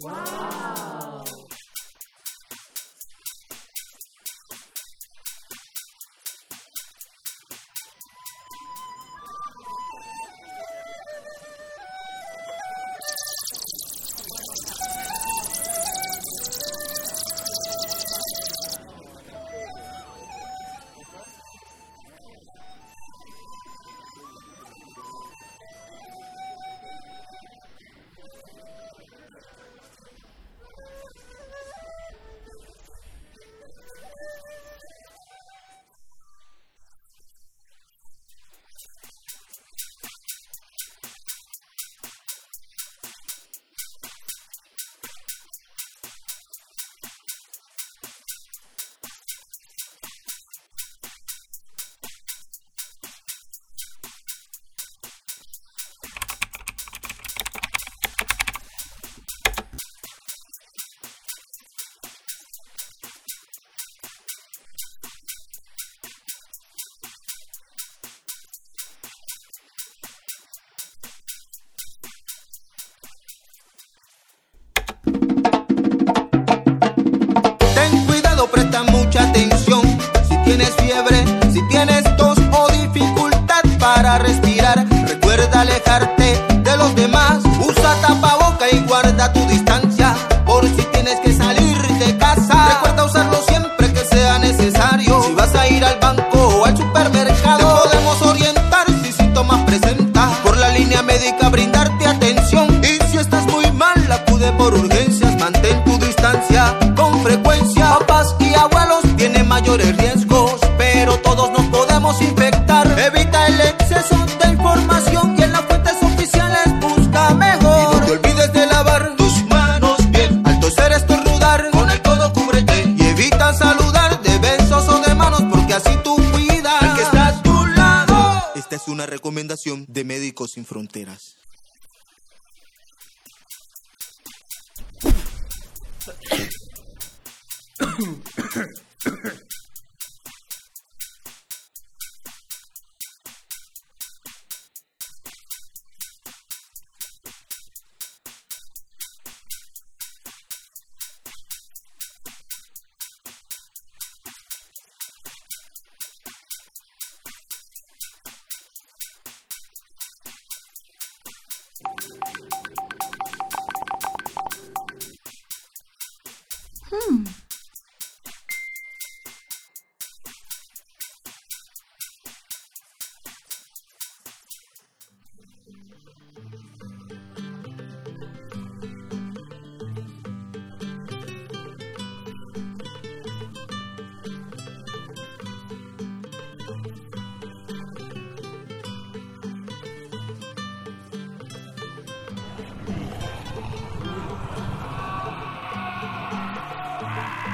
wow. médica brindó de Médicos Sin Fronteras. Hmm.